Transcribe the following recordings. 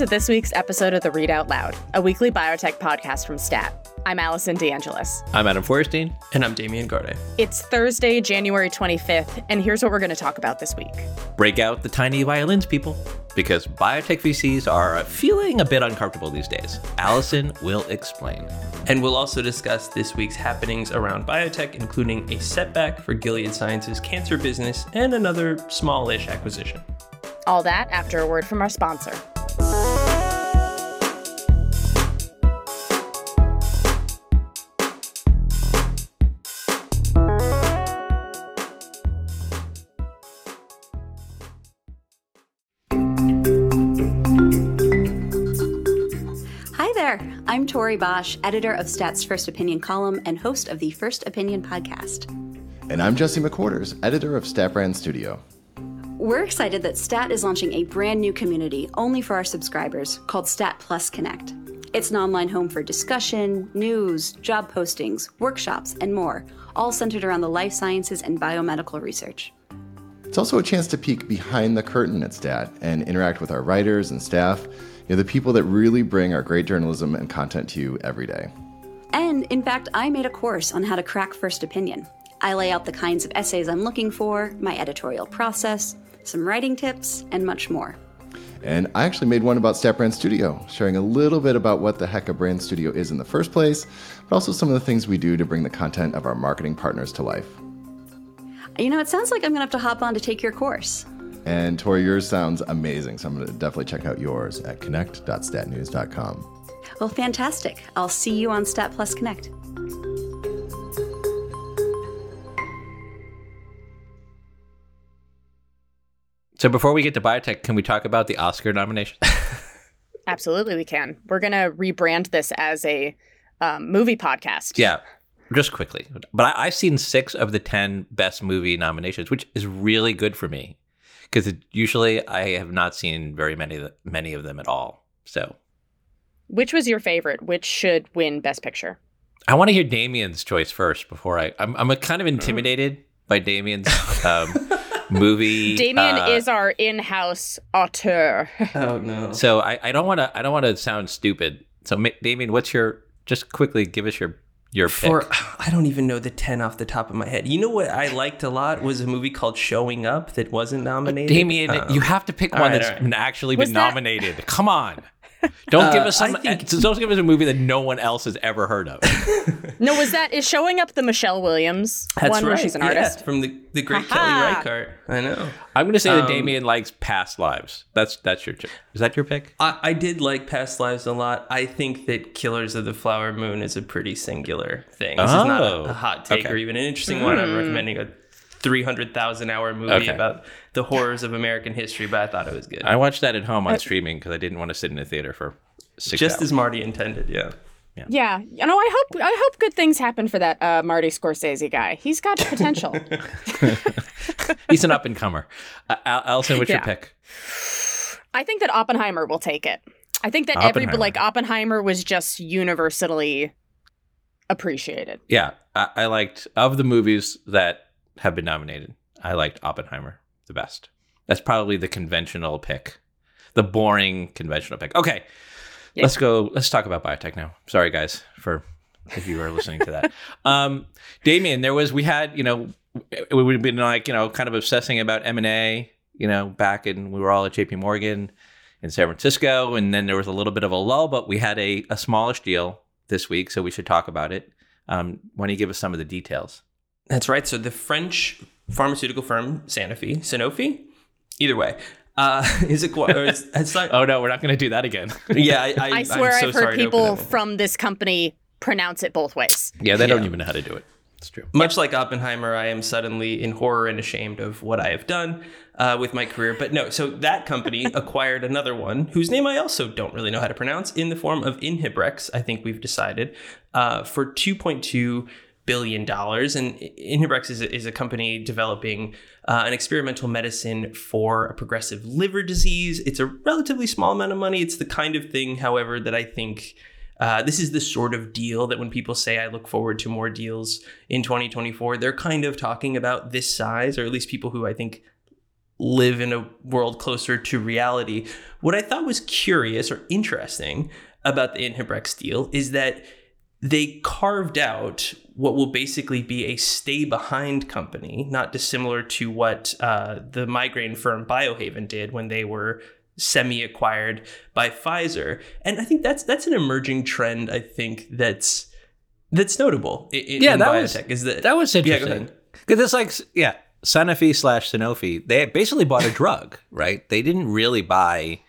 Welcome to this week's episode of the Readout Loud, a weekly biotech podcast from STAT. I'm Allison DeAngelis. I'm Adam Feuerstein. And I'm Damian Garde. It's Thursday, January 25th, and here's what we're going to talk about this week. Break out the tiny violins, people, because biotech VCs are feeling a bit uncomfortable these days. Allison will explain. And we'll also discuss this week's happenings around biotech, including a setback for Gilead Sciences' cancer business and another smallish acquisition. All that after a word from our sponsor. Hi there. I'm Tori Bosch, editor of Stat's First Opinion column and host of the First Opinion podcast. And I'm Jesse McQuarters, editor of Stat Brand Studio. We're excited that Stat is launching a brand new community only for our subscribers called Stat Plus Connect. It's an online home for discussion, news, job postings, workshops, and more, all centered around the life sciences and biomedical research. It's also a chance to peek behind the curtain at Stat and interact with our writers and staff, you know, the people that really bring our great journalism and content to you every day. And in fact, I made a course on how to crack First Opinion. I lay out the kinds of essays I'm looking for, my editorial process, some writing tips, and much more. And I actually made one about Stat Brand Studio, sharing a little bit about what the heck a brand studio is in the first place, but also some of the things we do to bring the content of our marketing partners to life. You know, it sounds like I'm gonna have to hop on to take your course. And Tori, yours sounds amazing, so I'm going to definitely check out yours at connect.statnews.com. Well, fantastic. I'll see you on Stat Plus Connect. So before we get to biotech, can we talk about the Oscar nomination? Absolutely, we can. We're going to rebrand this as a um, movie podcast. yeah, just quickly. But I, I've seen six of the 10 best movie nominations, which is really good for me because usually I have not seen very many, of many of them at all. So Which was your favorite? Which should win Best Picture? I want to hear Damian's choice first before I. I'm, I'm kind of intimidated by Damian's um, movie. Damian uh, is our in-house auteur. Oh, no. So I, I don't want to I don't want to sound stupid. So Ma- Damian, what's your just quickly give us your your For. I don't even know the 10 off the top of my head. You know what I liked a lot was a movie called Showing Up that wasn't nominated. Damian, Um, you have to pick one right, that's all right. been actually Was been that- nominated. Come on. Don't give Uh, us some. Think- don't give us a movie that no one else has ever heard of. no, was that is showing up the Michelle Williams That's one where she's an yeah, artist? from the, the great Ha-ha. Kelly Reichardt. I know. I'm going to say that Um, Damian likes Past Lives. That's that's your. Is that your pick? I, I did like Past Lives a lot. I think that Killers of the Flower Moon is a pretty singular thing. This is not Oh, a, a hot take okay. or even an interesting one. I'm recommending a 300,000 hour movie Okay. about the horrors of American history, but I thought it was good. I watched that at home on streaming because I didn't want to sit in a theater for six Just hours. as Marty intended, yeah. Yeah, you know, I hope I hope good things happen for that uh, Marty Scorsese guy. He's got potential. He's an up and comer. Uh, Al- Allison, what's Yeah. your pick? I think that Oppenheimer will take it. I think that every like Oppenheimer was just universally appreciated. Yeah, I, I liked of the movies that have been nominated. I liked Oppenheimer the best. That's probably the conventional pick, the boring conventional pick. Okay, Yeah. let's go. Let's talk about biotech now. Sorry, guys, for if you are listening to that. um, Damien, there was we had you know we would have been like you know kind of obsessing about M and A. You know, back in we were all at J.P. Morgan in San Francisco, and then there was a little bit of a lull, but we had a, a smallish deal this week, so we should talk about it. Um, why don't you give us some of the details? That's right. So the French pharmaceutical firm Sanofi, Sanofi, either way, uh, is acquired. is, has Oh no, we're not going to do that again. yeah, I, I, I swear I'm so I've heard people from this company pronounce it both ways. yeah, they don't even know how to do it. It's true. Much like Oppenheimer, I am suddenly in horror and ashamed of what I have done uh, with my career. But no, so that company acquired another one whose name I also don't really know how to pronounce in the form of Inhibrx, I think we've decided, uh, for 2.2 billion dollars. And Inhibrx is a, is a company developing uh, an experimental medicine for a progressive liver disease. It's a relatively small amount of money. It's the kind of thing, however, that I think uh, this is the sort of deal that when people say I look forward to more deals in 2024, they're kind of talking about this size, or at least people who I think live in a world closer to reality. What I thought was curious or interesting about the Inhibrx deal is that they carved out what will basically be a stay behind company, not dissimilar to what uh, the migraine firm Biohaven did when they were semi acquired by Pfizer. And I think that's that's an emerging trend. I think that's that's notable in, Yeah, in that biotech. was- is that That was interesting. Because it's like, yeah, Sanofi slash Sanofi, they basically bought a drug, right? They didn't really buy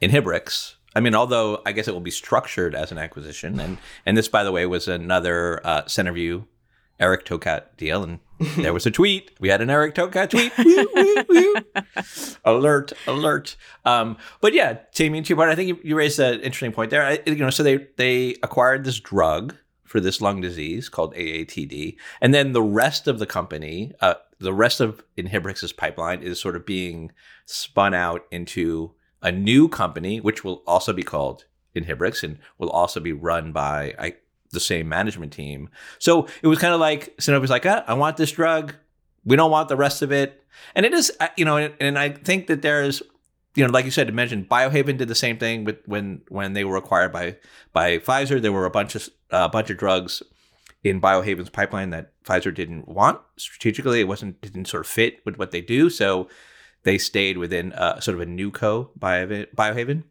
Inhibrx. I mean, although I guess it will be structured as an acquisition, and and this, by the way, was another uh, Centerview Eric Tokat deal, and there was a tweet. We had an Eric Tokat tweet. Woo, woo, woo. alert, alert. Um, but yeah, two part. I think you, you raised an interesting point there. I, you know, so they they acquired this drug for this lung disease called AATD, and then the rest of the company, uh, the rest of Inhibrx's pipeline is sort of being spun out into a new company, which will also be called Inhibrx and will also be run by I, the same management team. So it was kind of like Sanofi's like, ah, I want this drug. We don't want the rest of it. And it is, you know, and, and I think that there's, you know, like you said, to mention Biohaven did the same thing with when when they were acquired by by Pfizer. There were a bunch of a bunch of drugs in Biohaven's pipeline that Pfizer didn't want strategically. It wasn't didn't sort of fit with what they do. So they stayed within uh, sort of a new co Biohaven.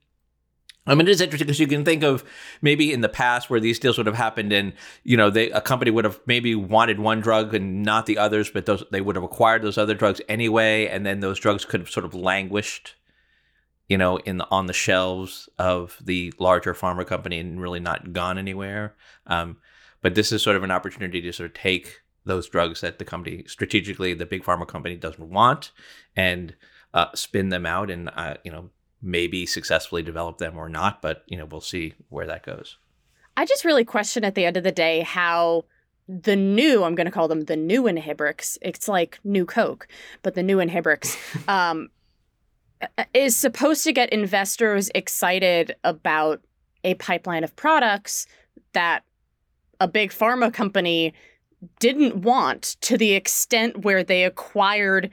I mean, it is interesting because you can think of maybe in the past where these deals would have happened, and you know, they a company would have maybe wanted one drug and not the others, but those they would have acquired those other drugs anyway, and then those drugs could have sort of languished, you know, in the on the shelves of the larger pharma company and really not gone anywhere. Um, but this is sort of an opportunity to sort of take those drugs that the company strategically, the big pharma company doesn't want, and uh, spin them out, and uh, you know maybe successfully develop them or not. But you know we'll see where that goes. I just really question at the end of the day how the new, I'm going to call them the new Inhibrx, it's like new Coke, but the new Inhibrx um, is supposed to get investors excited about a pipeline of products that a big pharma company didn't want to the extent where they acquired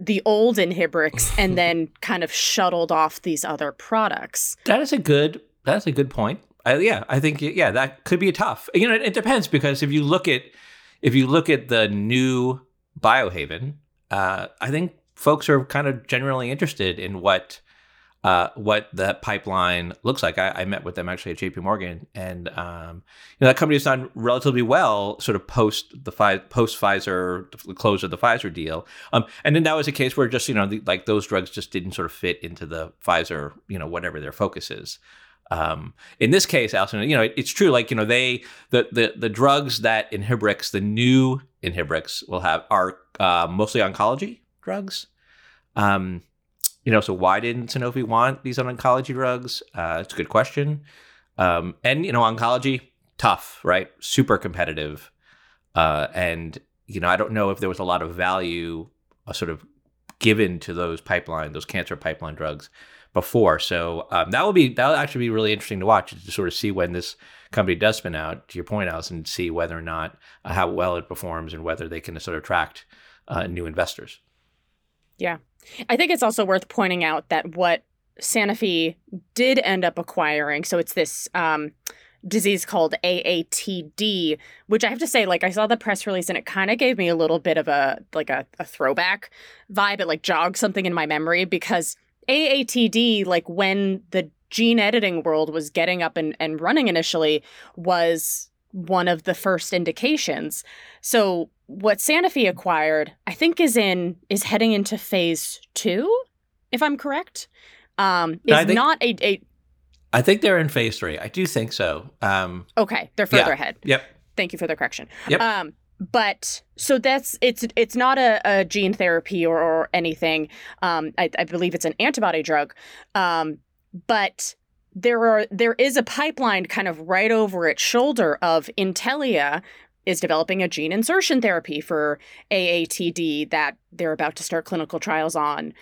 the old Inhibrx and then kind of shuttled off these other products. That is a good. That's a good point. I, yeah, I think yeah that could be tough. You know, it, it depends because if you look at if you look at the new Biohaven, uh, I think folks are kind of generally interested in what uh, what that pipeline looks like. I, I, met with them actually at JP Morgan, and um, you know that company has done relatively well, sort of post the post Pfizer the close of the Pfizer deal. Um, and then that was a case where just you know the, like those drugs just didn't sort of fit into the Pfizer, you know, whatever their focus is. Um, in this case, Allison, you know, it, it's true. Like you know, they the the the drugs that Inhibrx, the new Inhibrx, will have are uh, mostly oncology drugs. Um, you know, so why didn't Sanofi want these oncology drugs? Uh, it's a good question. Um, and you know, oncology tough, right? Super competitive, uh, and you know, I don't know if there was a lot of value, uh, sort of given to those pipeline, those cancer pipeline drugs before. So um, that will be that will actually be really interesting to watch to sort of see when this company does spin out. To your point, Allison, and see whether or not uh, how well it performs and whether they can sort of attract uh, new investors. Yeah. I think it's also worth pointing out that what Sanofi did end up acquiring, so it's this um, disease called AATD, which I have to say, like I saw the press release and it kind of gave me a little bit of a like a, a throwback vibe. It like jogged something in my memory because AATD, like when the gene editing world was getting up and, and running initially, was one of the first indications. So what Sanofi acquired, I think, is in is heading into phase two, if I'm correct. Um, is No, think- not a, a I think they're in phase three. I do think so. Um, okay. They're further Yeah. ahead. yep. Thank you for the correction. Yep. Um, but so that's it's it's not a, a gene therapy or, or anything. Um, I, I believe it's an antibody drug. Um, but there are there is a pipeline kind of right over its shoulder of Intellia is developing a gene insertion therapy for AATD that they're about to start clinical trials on.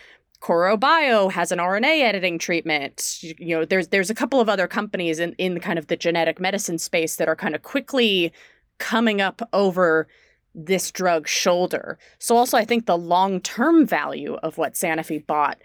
Korro Bio has an RNA editing treatment. You, know, there's there's a couple of other companies in, in kind of the genetic medicine space that are kind of quickly coming up over this drug shoulder. So also I think the long-term value of what Sanofi bought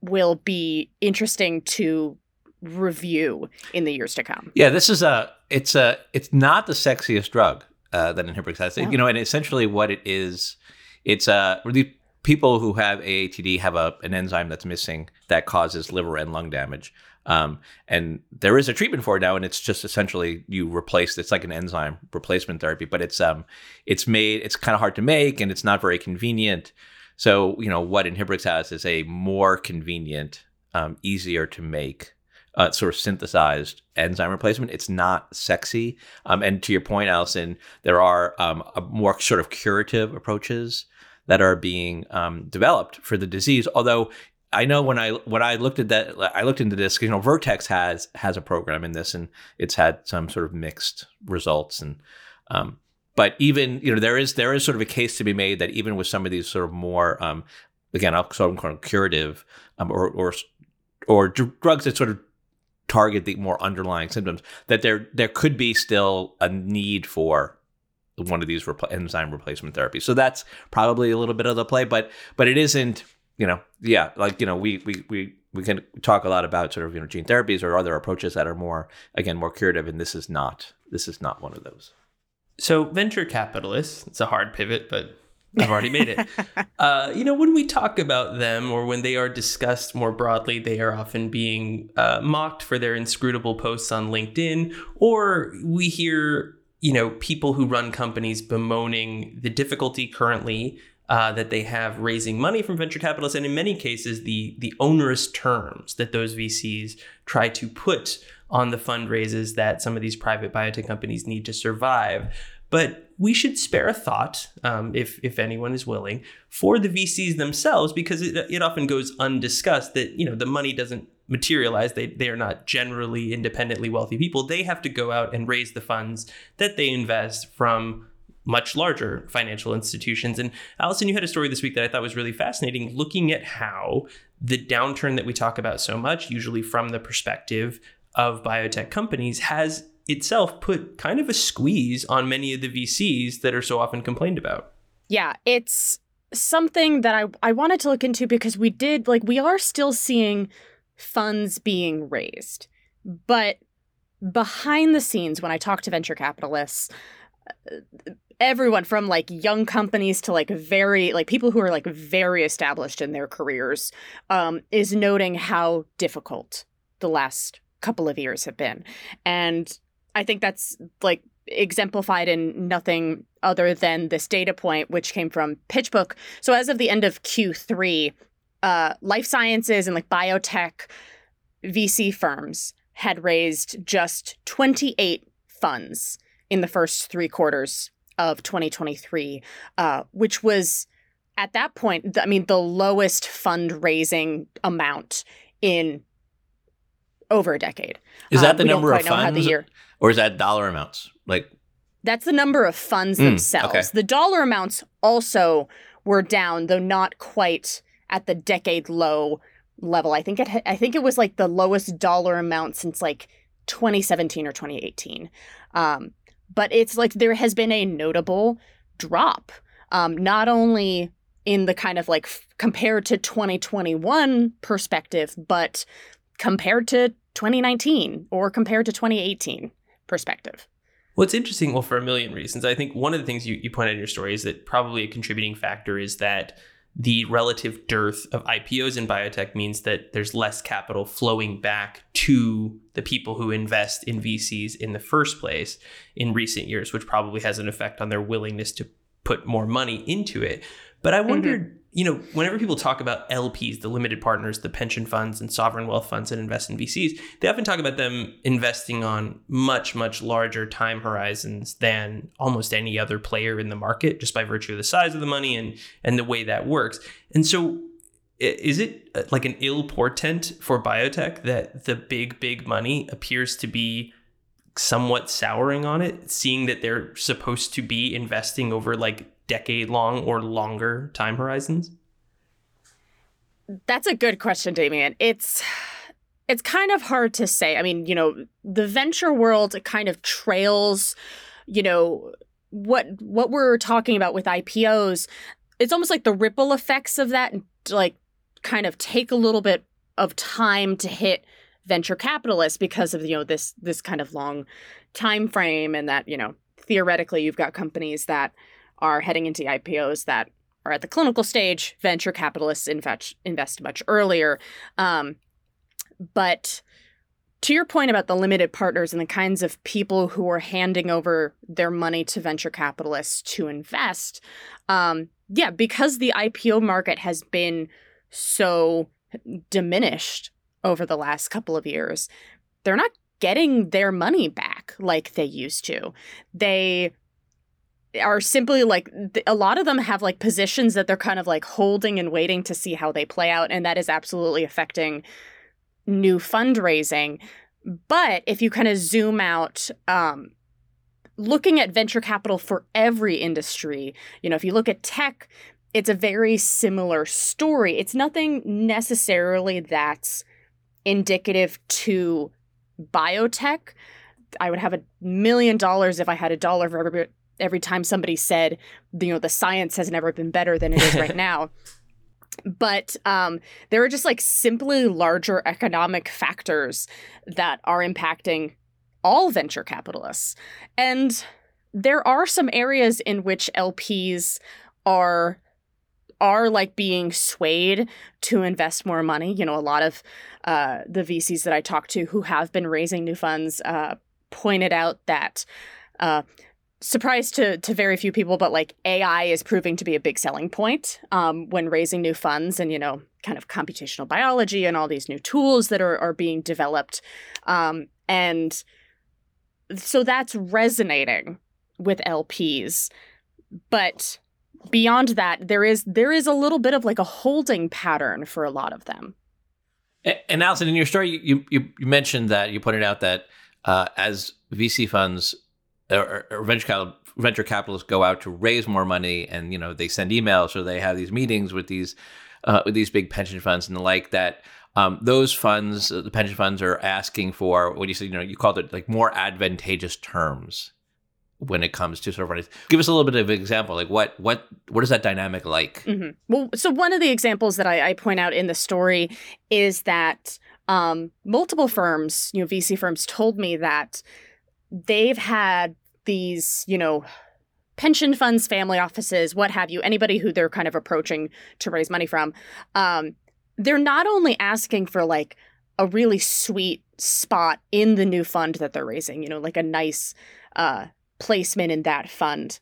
will be interesting to review in the years to come. Yeah, this is a it's a it's not the sexiest drug uh, that Inhibrx has. No. You know, and essentially what it is, it's a the people who have AATD have a an enzyme that's missing that causes liver and lung damage. Um, and there is a treatment for it now, and it's just essentially you replace. It's like an enzyme replacement therapy, but it's um, it's made. It's kind of hard to make, and it's not very convenient. So you know what Inhibrx has is a more convenient, um, easier to make, uh, sort of synthesized enzyme replacement. It's not sexy, um, and to your point, Allison, there are um, more sort of curative approaches that are being um, developed for the disease. Although I know when I when I looked at that, I looked into this. You know, Vertex has has a program in this, and it's had some sort of mixed results. And um, but even you know, there is there is sort of a case to be made that even with some of these sort of more um, again, I'll sort of call them curative um, or or or dr- drugs that sort of target the more underlying symptoms, that there there could be still a need for one of these repl- enzyme replacement therapies. So that's probably a little bit of the play, but but it isn't you know, yeah, like you know, we we we we can talk a lot about sort of you know gene therapies or other approaches that are more again more curative, and this is not this is not one of those. So venture capitalists, it's a hard pivot, but I've already made it. uh, you know, when we talk about them or when they are discussed more broadly, they are often being uh, mocked for their inscrutable posts on LinkedIn, or we hear you know people who run companies bemoaning the difficulty currently uh, that they have raising money from venture capitalists, and in many cases, the the onerous terms that those VCs try to put on the fundraises that some of these private biotech companies need to survive. But we should spare a thought, um, if if anyone is willing, for the VCs themselves, because it, it often goes undiscussed that you know the money doesn't materialize. They they are not generally independently wealthy people. They have to go out and raise the funds that they invest from much larger financial institutions. And Allison, you had a story this week that I thought was really fascinating, looking at how the downturn that we talk about so much, usually from the perspective of biotech companies, has itself put kind of a squeeze on many of the VCs that are so often complained about. Yeah, it's something that I, I wanted to look into because we did, like, we are still seeing funds being raised. But behind the scenes, when I talk to venture capitalists, everyone from like young companies to like very like people who are like very established in their careers um, is noting how difficult the last couple of years have been and i think that's like exemplified in nothing other than this data point which came from pitchbook. So as of the end of q3 uh, life sciences and like biotech vc firms had raised just 28 funds in the first three quarters of 2023, uh, which was at that point, I mean, the lowest fundraising amount in over a decade. Is that Uh, the number of funds, year- or is that dollar amounts? Like That's the number of funds Mm, themselves. okay. The dollar amounts also were down, though not quite at the decade low level. I think it I think it was like the lowest dollar amount since like 2017 or 2018. Um, but it's like there has been a notable drop, um, not only in the kind of like f- compared to 2021 perspective, but compared to 2019 or compared to 2018 perspective. Well, it's interesting, well, for a million reasons. I think one of the things you, you point out in your story is that probably a contributing factor is that the relative dearth of IPOs in biotech means that there's less capital flowing back to the people who invest in VCs in the first place in recent years, which probably has an effect on their willingness to put more money into it. But I mm-hmm. wondered, you know, whenever people talk about LPs, the limited partners, the pension funds and sovereign wealth funds that invest in VCs, they often talk about them investing on much, much larger time horizons than almost any other player in the market, just by virtue of the size of the money and and the way that works. And so is it uh, like an ill portent for biotech that the big, big money appears to be somewhat souring on it, seeing that they're supposed to be investing over like decade long or longer time horizons? That's a good question, Damian. It's it's kind of hard to say. I mean, you know, the venture world kind of trails, you know, what what we're talking about with IPOs, it's almost like the ripple effects of that like kind of take a little bit of time to hit venture capitalists because of you know this this kind of long time frame and that you know theoretically you've got companies that are heading into IPOs that are at the clinical stage venture capitalists invest invest much earlier um, but to your point about the limited partners and the kinds of people who are handing over their money to venture capitalists to invest um, yeah because the IPO market has been so diminished over the last couple of years, they're not getting their money back like they used to. They are simply like a lot of them have like positions that they're kind of like holding and waiting to see how they play out and that is absolutely affecting new fundraising but if you kind of zoom out um, looking at venture capital for every industry you know if you look at tech it's a very similar story it's nothing necessarily that's indicative to biotech. I would have a million dollars if I had a dollar for every, every time somebody said, you know, the science has never been better than it is right now. But um, there are just like simply larger economic factors that are impacting all venture capitalists. And there are some areas in which LPs are are like being swayed to invest more money. You know, a lot of uh, the VCs that I talked to who have been raising new funds uh, pointed out that. Uh, surprise to to very few people, but like AI is proving to be a big selling point um, when raising new funds, and you know, kind of computational biology and all these new tools that are are being developed, um, and so that's resonating with LPs, but beyond that there is there is a little bit of like a holding pattern for a lot of them. And Allison, in your story, you you, you mentioned that you pointed out that uh, as VC funds or, or venture capital, venture capitalists go out to raise more money, and you know they send emails or they have these meetings with these uh, with these big pension funds and the like. That um, those funds, the pension funds, are asking for what you said. You know, you called it like more advantageous terms when it comes to sort of give us a little bit of an example like what what what is that dynamic like mm-hmm. well so one of the examples that I, I, point out in the story is that um, multiple firms you know vc firms told me that they've had these you know pension funds family offices what have you anybody who they're kind of approaching to raise money from um, they're not only asking for like a really sweet spot in the new fund that they're raising you know like a nice uh, placement in that fund.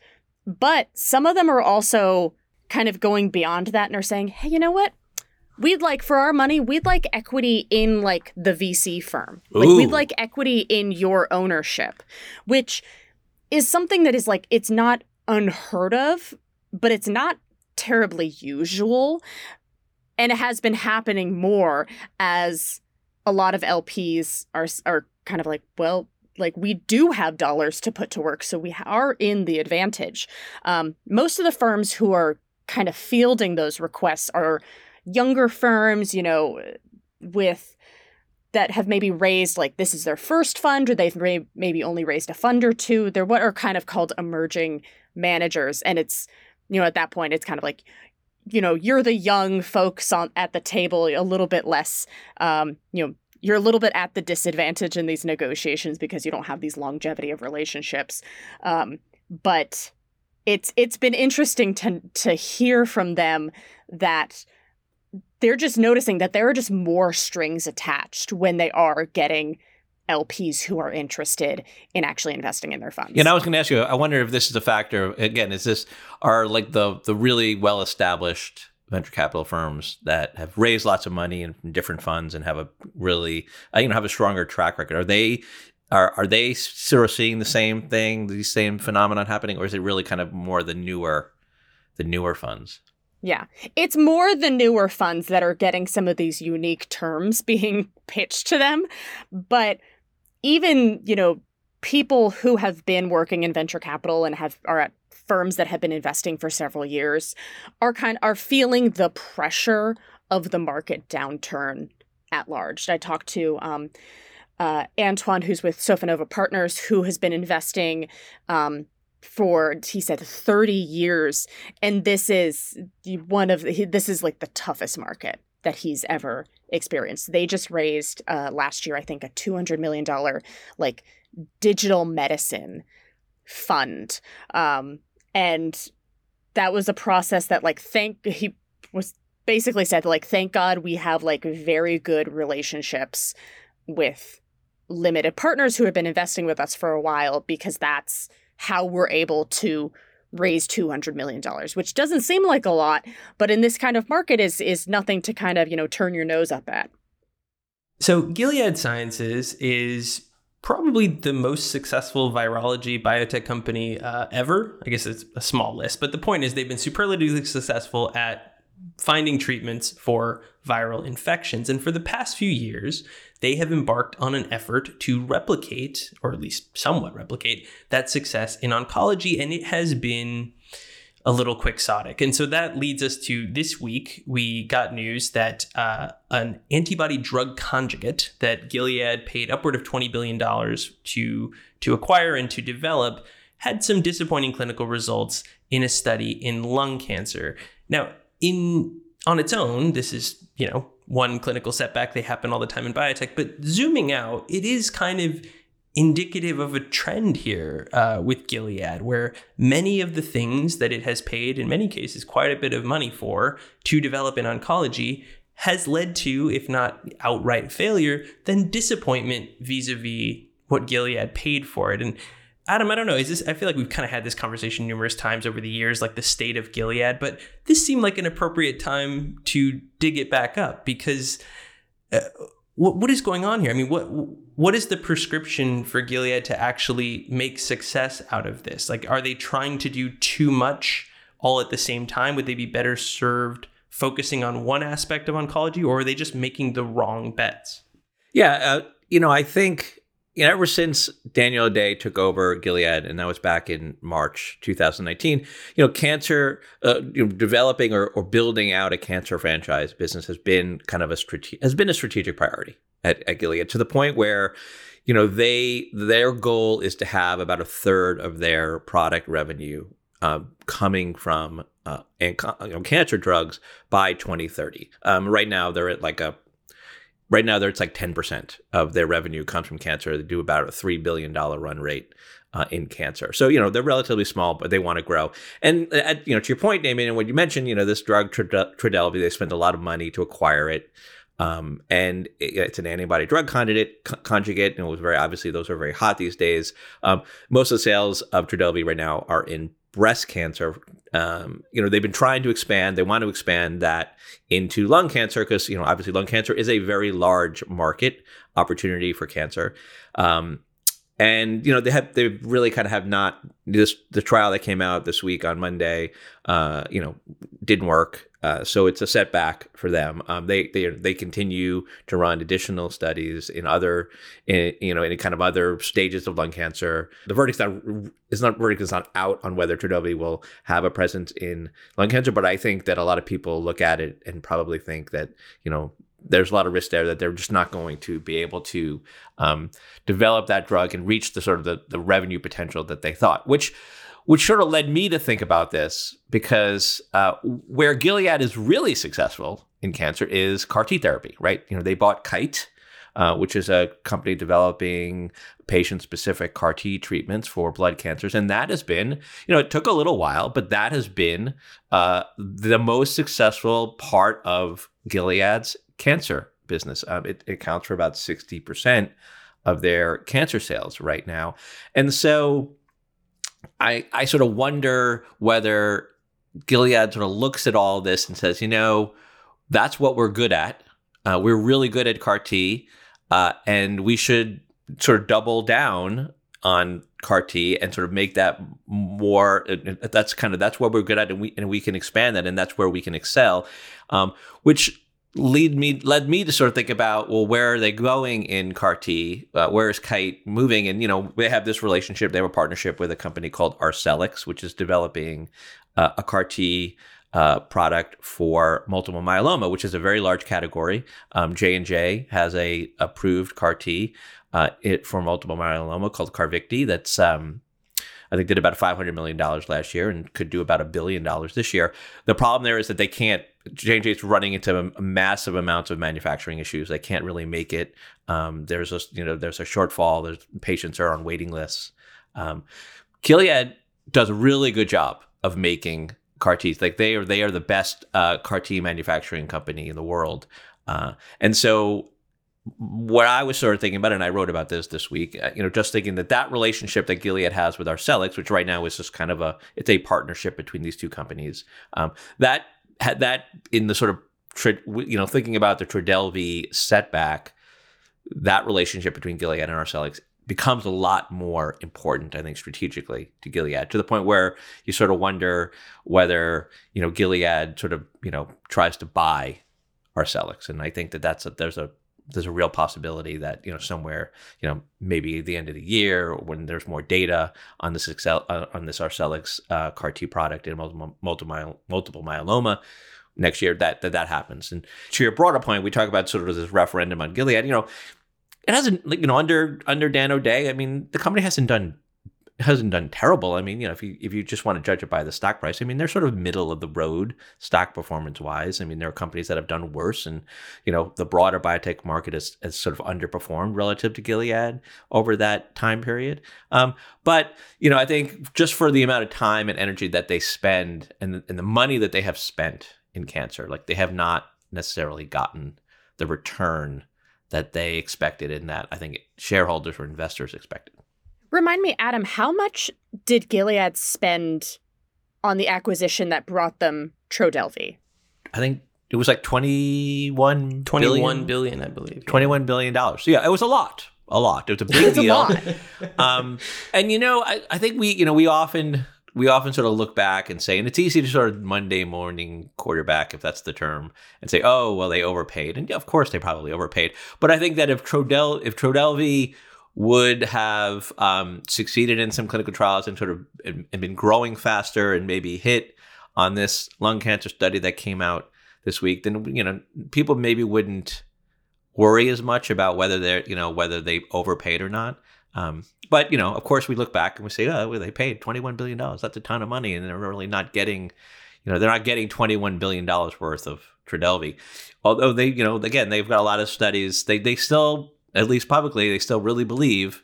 But some of them are also kind of going beyond that and are saying, hey, you know what? We'd like for our money, we'd like equity in like the VC firm. Like we'd like equity in your ownership, which is something that is like it's not unheard of, but it's not terribly usual. And it has been happening more as a lot of LPs are are kind of like, well, like we do have dollars to put to work, so we are in the advantage. Um, most of the firms who are kind of fielding those requests are younger firms, you know, with that have maybe raised like this is their first fund or they've maybe only raised a fund or two. They're what are kind of called emerging managers, and it's you know at that point it's kind of like you know you're the young folks on at the table a little bit less um, you know you're a little bit at the disadvantage in these negotiations because you don't have these longevity of relationships. Um, but it's it's been interesting to to hear from them that they're just noticing that there are just more strings attached when they are getting LPs who are interested in actually investing in their funds. Yeah, and I was going to ask you. I wonder if this is a factor. Again, is this are like the the really well established venture capital firms that have raised lots of money in different funds and have a really uh, you know have a stronger track record are they are are they sort of seeing the same thing the same phenomenon happening or is it really kind of more the newer the newer funds yeah it's more the newer funds that are getting some of these unique terms being pitched to them but even you know people who have been working in venture capital and have are at firms that have been investing for several years are kind are feeling the pressure of the market downturn at large. I talked to um, uh, Antoine, who's with Sofinnova Partners, who has been investing um, for he said 30 years and this is one of the, this is like the toughest market that he's ever experienced. They just raised uh, last year i think a 200 million dollar like digital medicine fund um, and that was a process that like thank he was basically said like thank god we have like very good relationships with limited partners who have been investing with us for a while because that's how we're able to raise 200 million dollars which doesn't seem like a lot but in this kind of market is is nothing to kind of you know turn your nose up at so gilead sciences is probably the most successful virology biotech company uh, ever i guess it's a small list but the point is they've been superlatively successful at finding treatments for viral infections. And for the past few years, they have embarked on an effort to replicate, or at least somewhat replicate, that success in oncology. And it has been a little quixotic. And so that leads us to this week. We got news that uh, an antibody drug conjugate that Gilead paid upward of $20 billion to, to acquire and to develop had some disappointing clinical results in a study in lung cancer. Now, in on its own, this is, you know, one clinical setback. They happen all the time in biotech. But zooming out, it is kind of indicative of a trend here uh, with Gilead, where many of the things that it has paid, in many cases, quite a bit of money for to develop in oncology has led to, if not outright failure, then disappointment vis a vis what Gilead paid for it. And Adam, I don't know. Is this? I feel like we've kind of had this conversation numerous times over the years, like the state of Gilead. But this seemed like an appropriate time to dig it back up because uh, what what is going on here? I mean, what what is the prescription for Gilead to actually make success out of this? Like, are they trying to do too much all at the same time? Would they be better served focusing on one aspect of oncology, or are they just making the wrong bets? Yeah, uh, you know, I think you know, ever since Daniel O'Day took over Gilead, and that was back in March 2019, you know, cancer, uh, you know, developing or, or building out a cancer franchise business has been kind of a strate- has been a strategic priority at, at Gilead to the point where, you know, they their goal is to have about a third of their product revenue uh, coming from uh, and, you know, cancer drugs by 2030. Um, right now, they're at like a right now it's like 10% of their revenue comes from cancer. They do about a $3 billion run rate uh, in cancer. So you know they're relatively small but they want to grow. And uh, you know to your point damian and what you mentioned you know this drug trodelvy they spent a lot of money to acquire it. Um, and it's an antibody drug conjugate conjugate and it was very obviously those are very hot these days. Um, most of the sales of trodelvy right now are in breast cancer. Um, you know, they've been trying to expand. They want to expand that into lung cancer because you know, obviously, lung cancer is a very large market opportunity for cancer. Um, and you know they have they really kind of have not this the trial that came out this week on Monday uh, you know didn't work uh, so it's a setback for them. Um, they they they continue to run additional studies in other in, you know in kind of other stages of lung cancer. The verdict's not is not verdict is not out on whether Trodelvy will have a presence in lung cancer but I think that a lot of people look at it and probably think that you know there's a lot of risk there that they're just not going to be able to um, develop that drug and reach the sort of the, the revenue potential that they thought, which which sort of led me to think about this because uh, where Gilead is really successful in cancer is CAR T therapy, right? You know, they bought Kite, uh, which is a company developing patient specific CAR T treatments for blood cancers. And that has been, you know, it took a little while, but that has been uh, the most successful part of Gilead's cancer business. Um, it, it accounts for about 60% of their cancer sales right now. And so I, I sort of wonder whether Gilead sort of looks at all this and says, you know, that's what we're good at. Uh, we're really good at CAR T, uh, and we should sort of double down on CAR T and sort of make that more. That's kind of that's what we're good at, and we and we can expand that, and that's where we can excel. Um, which lead me led me to sort of think about well where are they going in CAR-T uh, where is Kite moving? And you know they have this relationship they have a partnership with a company called Arcellx, which is developing uh, a CAR-T uh, product for multiple myeloma which is a very large category. Um, J&J has a approved CAR-T uh, it for multiple myeloma called Carvykti that's um, I think did about $500 million last year and could do about a billion dollars this year. The problem there is that they can't, J&J is running into massive amounts of manufacturing issues. They can't really make it. Um, there's a, you know, there's a shortfall. There's patients are on waiting lists. Um, Gilead does a really good job of making CAR Ts. Like they are, they are the best uh, CAR T manufacturing company in the world. Uh, and so what I was sort of thinking about, and I wrote about this this week, uh, you know, just thinking that that relationship that Gilead has with Arcellx, which right now is just kind of a, it's a partnership between these two companies. Um, that had that in the sort of, you know, thinking about the Trodelvy setback, that relationship between Gilead and Arcellx becomes a lot more important, I think, strategically to Gilead to the point where you sort of wonder whether, you know, Gilead sort of, you know, tries to buy Arcellx. And I think that that's a, there's a, there's a real possibility that you know somewhere you know maybe the end of the year when there's more data on this Excel uh, on this Arcellx uh, CAR T product in multiple multiple, multiple myeloma next year that, that that happens. And to your broader point, we talk about sort of this referendum on Gilead. You know, it hasn't you know under under Dan O'Day. I mean, the company hasn't done hasn't done terrible. I mean, you know, if you if you just want to judge it by the stock price, I mean, they're sort of middle of the road stock performance wise. I mean, there are companies that have done worse, and you know, the broader biotech market has, has sort of underperformed relative to Gilead over that time period. Um, but you know, I think just for the amount of time and energy that they spend, and and the money that they have spent in cancer, like they have not necessarily gotten the return that they expected, and that I think shareholders or investors expected. Remind me, Adam, how much did Gilead spend on the acquisition that brought them Trodelvy? I think it was like 21 21 billion, billion I believe. 21 billion dollars. So yeah, it was a lot. A lot. It was a big deal. A um, and you know, I, I think we, you know, we often we often sort of look back and say, and it's easy to sort of Monday morning quarterback, if that's the term, and say, oh, well, they overpaid. And yeah, of course they probably overpaid. But I think that if Trodel if Trodelvy would have um, succeeded in some clinical trials and sort of and been growing faster and maybe hit on this lung cancer study that came out this week, then you know people maybe wouldn't worry as much about whether they're you know whether they overpaid or not. Um, but you know, of course, we look back and we say, oh, well, they paid twenty one billion dollars. That's a ton of money, and they're really not getting, you know, they're not getting twenty one billion dollars worth of Trodelvy. Although they, you know, again, they've got a lot of studies. They they still at least publicly, they still really believe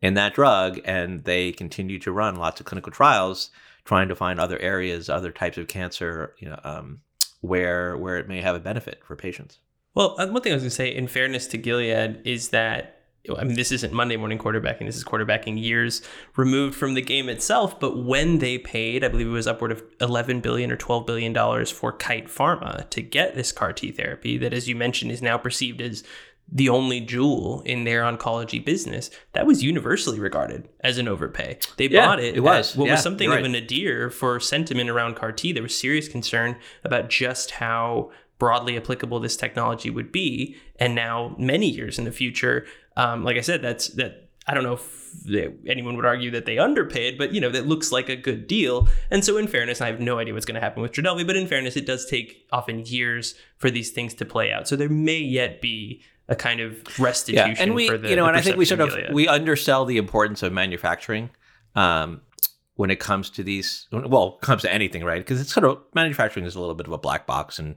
in that drug and they continue to run lots of clinical trials trying to find other areas, other types of cancer, you know, um, where where it may have a benefit for patients. Well, uh, one thing I was going to say, in fairness to Gilead, is that I mean, this isn't Monday morning quarterbacking. This is quarterbacking years removed from the game itself. But when they paid, I believe it was upward of 11 billion or 12 billion dollars for Kite Pharma to get this CAR T therapy, that, as you mentioned, is now perceived as the only jewel in their oncology business, that was universally regarded as an overpay. They yeah, bought it. It was what yeah, was something of right. a nadir for sentiment around CAR T. There was serious concern about just how broadly applicable this technology would be, and now many years in the future, um, like I said, that's that. I don't know if they, anyone would argue that they underpaid, but you know that looks like a good deal. And so, in fairness, I have no idea what's going to happen with Trodelvy, but in fairness, it does take often years for these things to play out. So there may yet be a kind of restitution. Yeah, and we, the, you know, and I think we sort of we undersell the importance of manufacturing um, when it comes to these. Well, comes to anything, right? Because it's sort of manufacturing is a little bit of a black box, and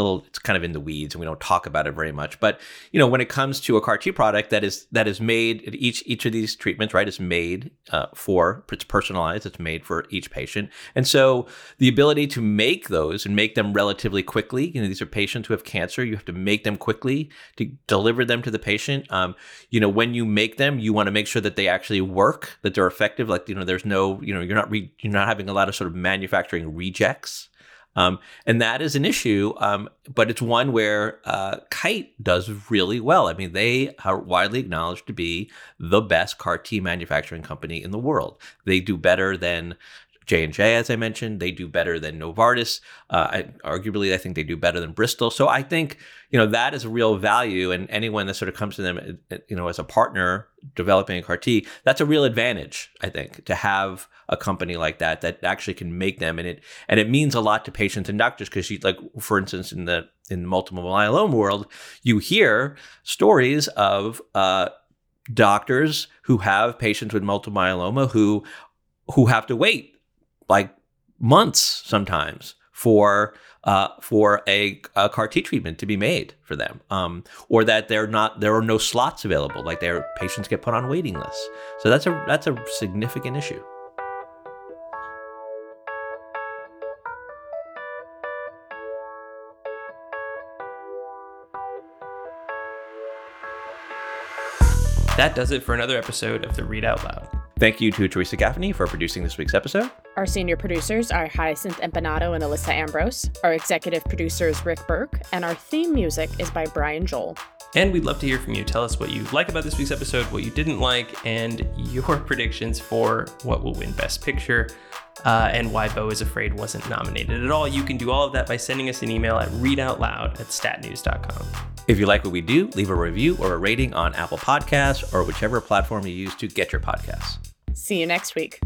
little it's kind of in the weeds and we don't talk about it very much but you know when it comes to a car t product that is that is made each each of these treatments right is made uh, for it's personalized it's made for each patient. And so the ability to make those and make them relatively quickly you know these are patients who have cancer you have to make them quickly to deliver them to the patient. Um, you know when you make them you want to make sure that they actually work that they're effective like you know there's no you know you're not re- you're not having a lot of sort of manufacturing rejects um, and that is an issue, um, but it's one where uh, Kite does really well. I mean, they are widely acknowledged to be the best CAR T manufacturing company in the world. They do better than J and J, as I mentioned, they do better than Novartis. Uh, I, arguably, I think they do better than Bristol. So I think you know that is a real value, and anyone that sort of comes to them, uh, you know, as a partner developing a CAR T, that's a real advantage. I think to have a company like that that actually can make them, and it and it means a lot to patients and doctors because you like, for instance, in the in the multiple myeloma world, you hear stories of uh, doctors who have patients with multiple myeloma who who have to wait like months sometimes for uh, for a, a CAR T treatment to be made for them, um, or that they're not there are no slots available, like their patients get put on waiting lists. So that's a that's a significant issue. That does it for another episode of the Readout Loud. Thank you to Theresa Gaffney for producing this week's episode. Our senior producers are Hyacinth Empinado and Alissa Ambrose. Our executive producer is Rick Berke, and our theme music is by Brian Joel. And we'd love to hear from you. Tell us what you like about this week's episode, what you didn't like, and your predictions for what will win Best Picture. Uh, and why Beau is Afraid wasn't nominated at all. You can do all of that by sending us an email at readoutloud at statnews.com. If you like what we do, leave a review or a rating on Apple Podcasts or whichever platform you use to get your podcasts. See you next week.